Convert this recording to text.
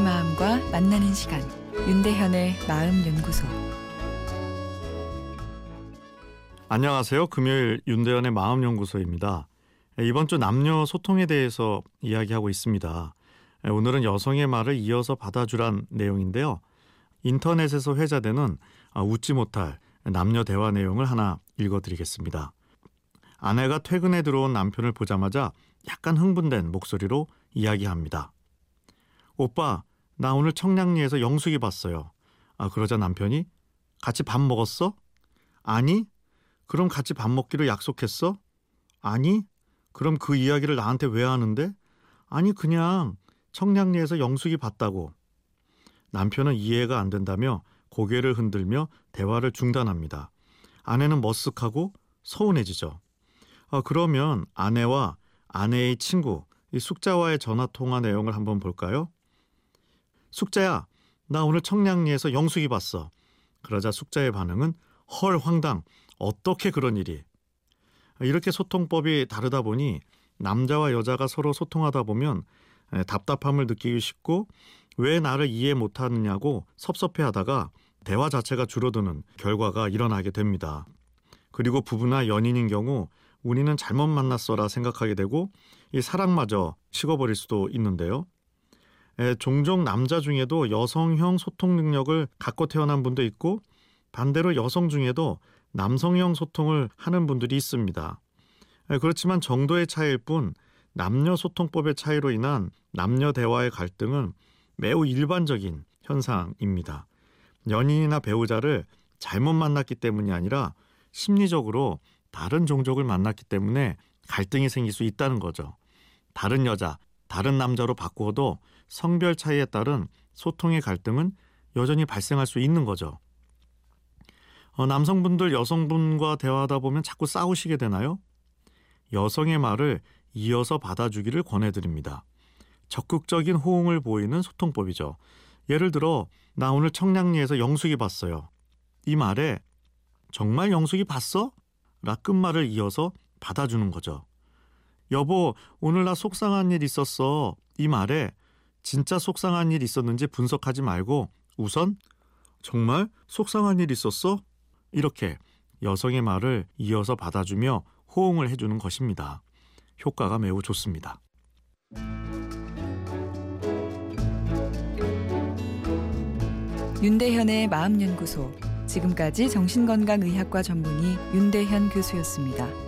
만나는 시간 윤대현의 마음 연구소 안녕하세요. 금요일 윤대현의 마음 연구소입니다. 이번 주 남녀 소통에 대해서 이야기하고 있습니다. 오늘은 여성의 말을 이어서 받아주란 내용인데요. 인터넷에서 회자되는 웃지 못할 남녀 대화 내용을 하나 읽어드리겠습니다. 아내가 퇴근에 들어온 남편을 보자마자 약간 흥분된 목소리로 이야기합니다. 오빠, 나 오늘 청량리에서 영숙이 봤어요. 아, 그러자 남편이 같이 밥 먹었어? 아니? 그럼 같이 밥 먹기로 약속했어? 아니? 그럼 그 이야기를 나한테 왜 하는데? 아니, 그냥 청량리에서 영숙이 봤다고. 남편은 이해가 안 된다며 고개를 흔들며 대화를 중단합니다. 아내는 머쓱하고 서운해지죠. 아, 그러면 아내와 아내의 친구, 이 숙자와의 전화 통화 내용을 한번 볼까요? 숙자야, 나 오늘 청량리에서 영숙이 봤어. 그러자 숙자의 반응은 헐 황당. 어떻게 그런 일이? 이렇게 소통법이 다르다 보니 남자와 여자가 서로 소통하다 보면 답답함을 느끼기 쉽고 왜 나를 이해 못하느냐고 섭섭해하다가 대화 자체가 줄어드는 결과가 일어나게 됩니다. 그리고 부부나 연인인 경우 우리는 잘못 만났어라 생각하게 되고 이 사랑마저 식어버릴 수도 있는데요. 에, 종종 남자 중에도 여성형 소통 능력을 갖고 태어난 분도 있고 반대로 여성 중에도 남성형 소통을 하는 분들이 있습니다. 에, 그렇지만 정도의 차이일 뿐 남녀 소통법의 차이로 인한 남녀 대화의 갈등은 매우 일반적인 현상입니다. 연인이나 배우자를 잘못 만났기 때문이 아니라 심리적으로 다른 종족을 만났기 때문에 갈등이 생길 수 있다는 거죠. 다른 여자, 다른 남자로 바꾸어도 성별 차이에 따른 소통의 갈등은 여전히 발생할 수 있는 거죠. 어, 남성분들 여성분과 대화하다 보면 자꾸 싸우시게 되나요? 여성의 말을 이어서 받아주기를 권해드립니다. 적극적인 호응을 보이는 소통법이죠. 예를 들어 나 오늘 청량리에서 영숙이 봤어요. 이 말에 정말 영숙이 봤어? 라 끝말을 이어서 받아주는 거죠. 여보, 오늘 나 속상한 일 있었어. 이 말에 진짜 속상한 일 있었는지 분석하지 말고 우선 정말 속상한 일 있었어? 이렇게 여성의 말을 이어서 받아주며 호응을 해주는 것입니다. 효과가 매우 좋습니다. 윤대현의 마음연구소 지금까지 정신건강의학과 전문의 윤대현 교수였습니다.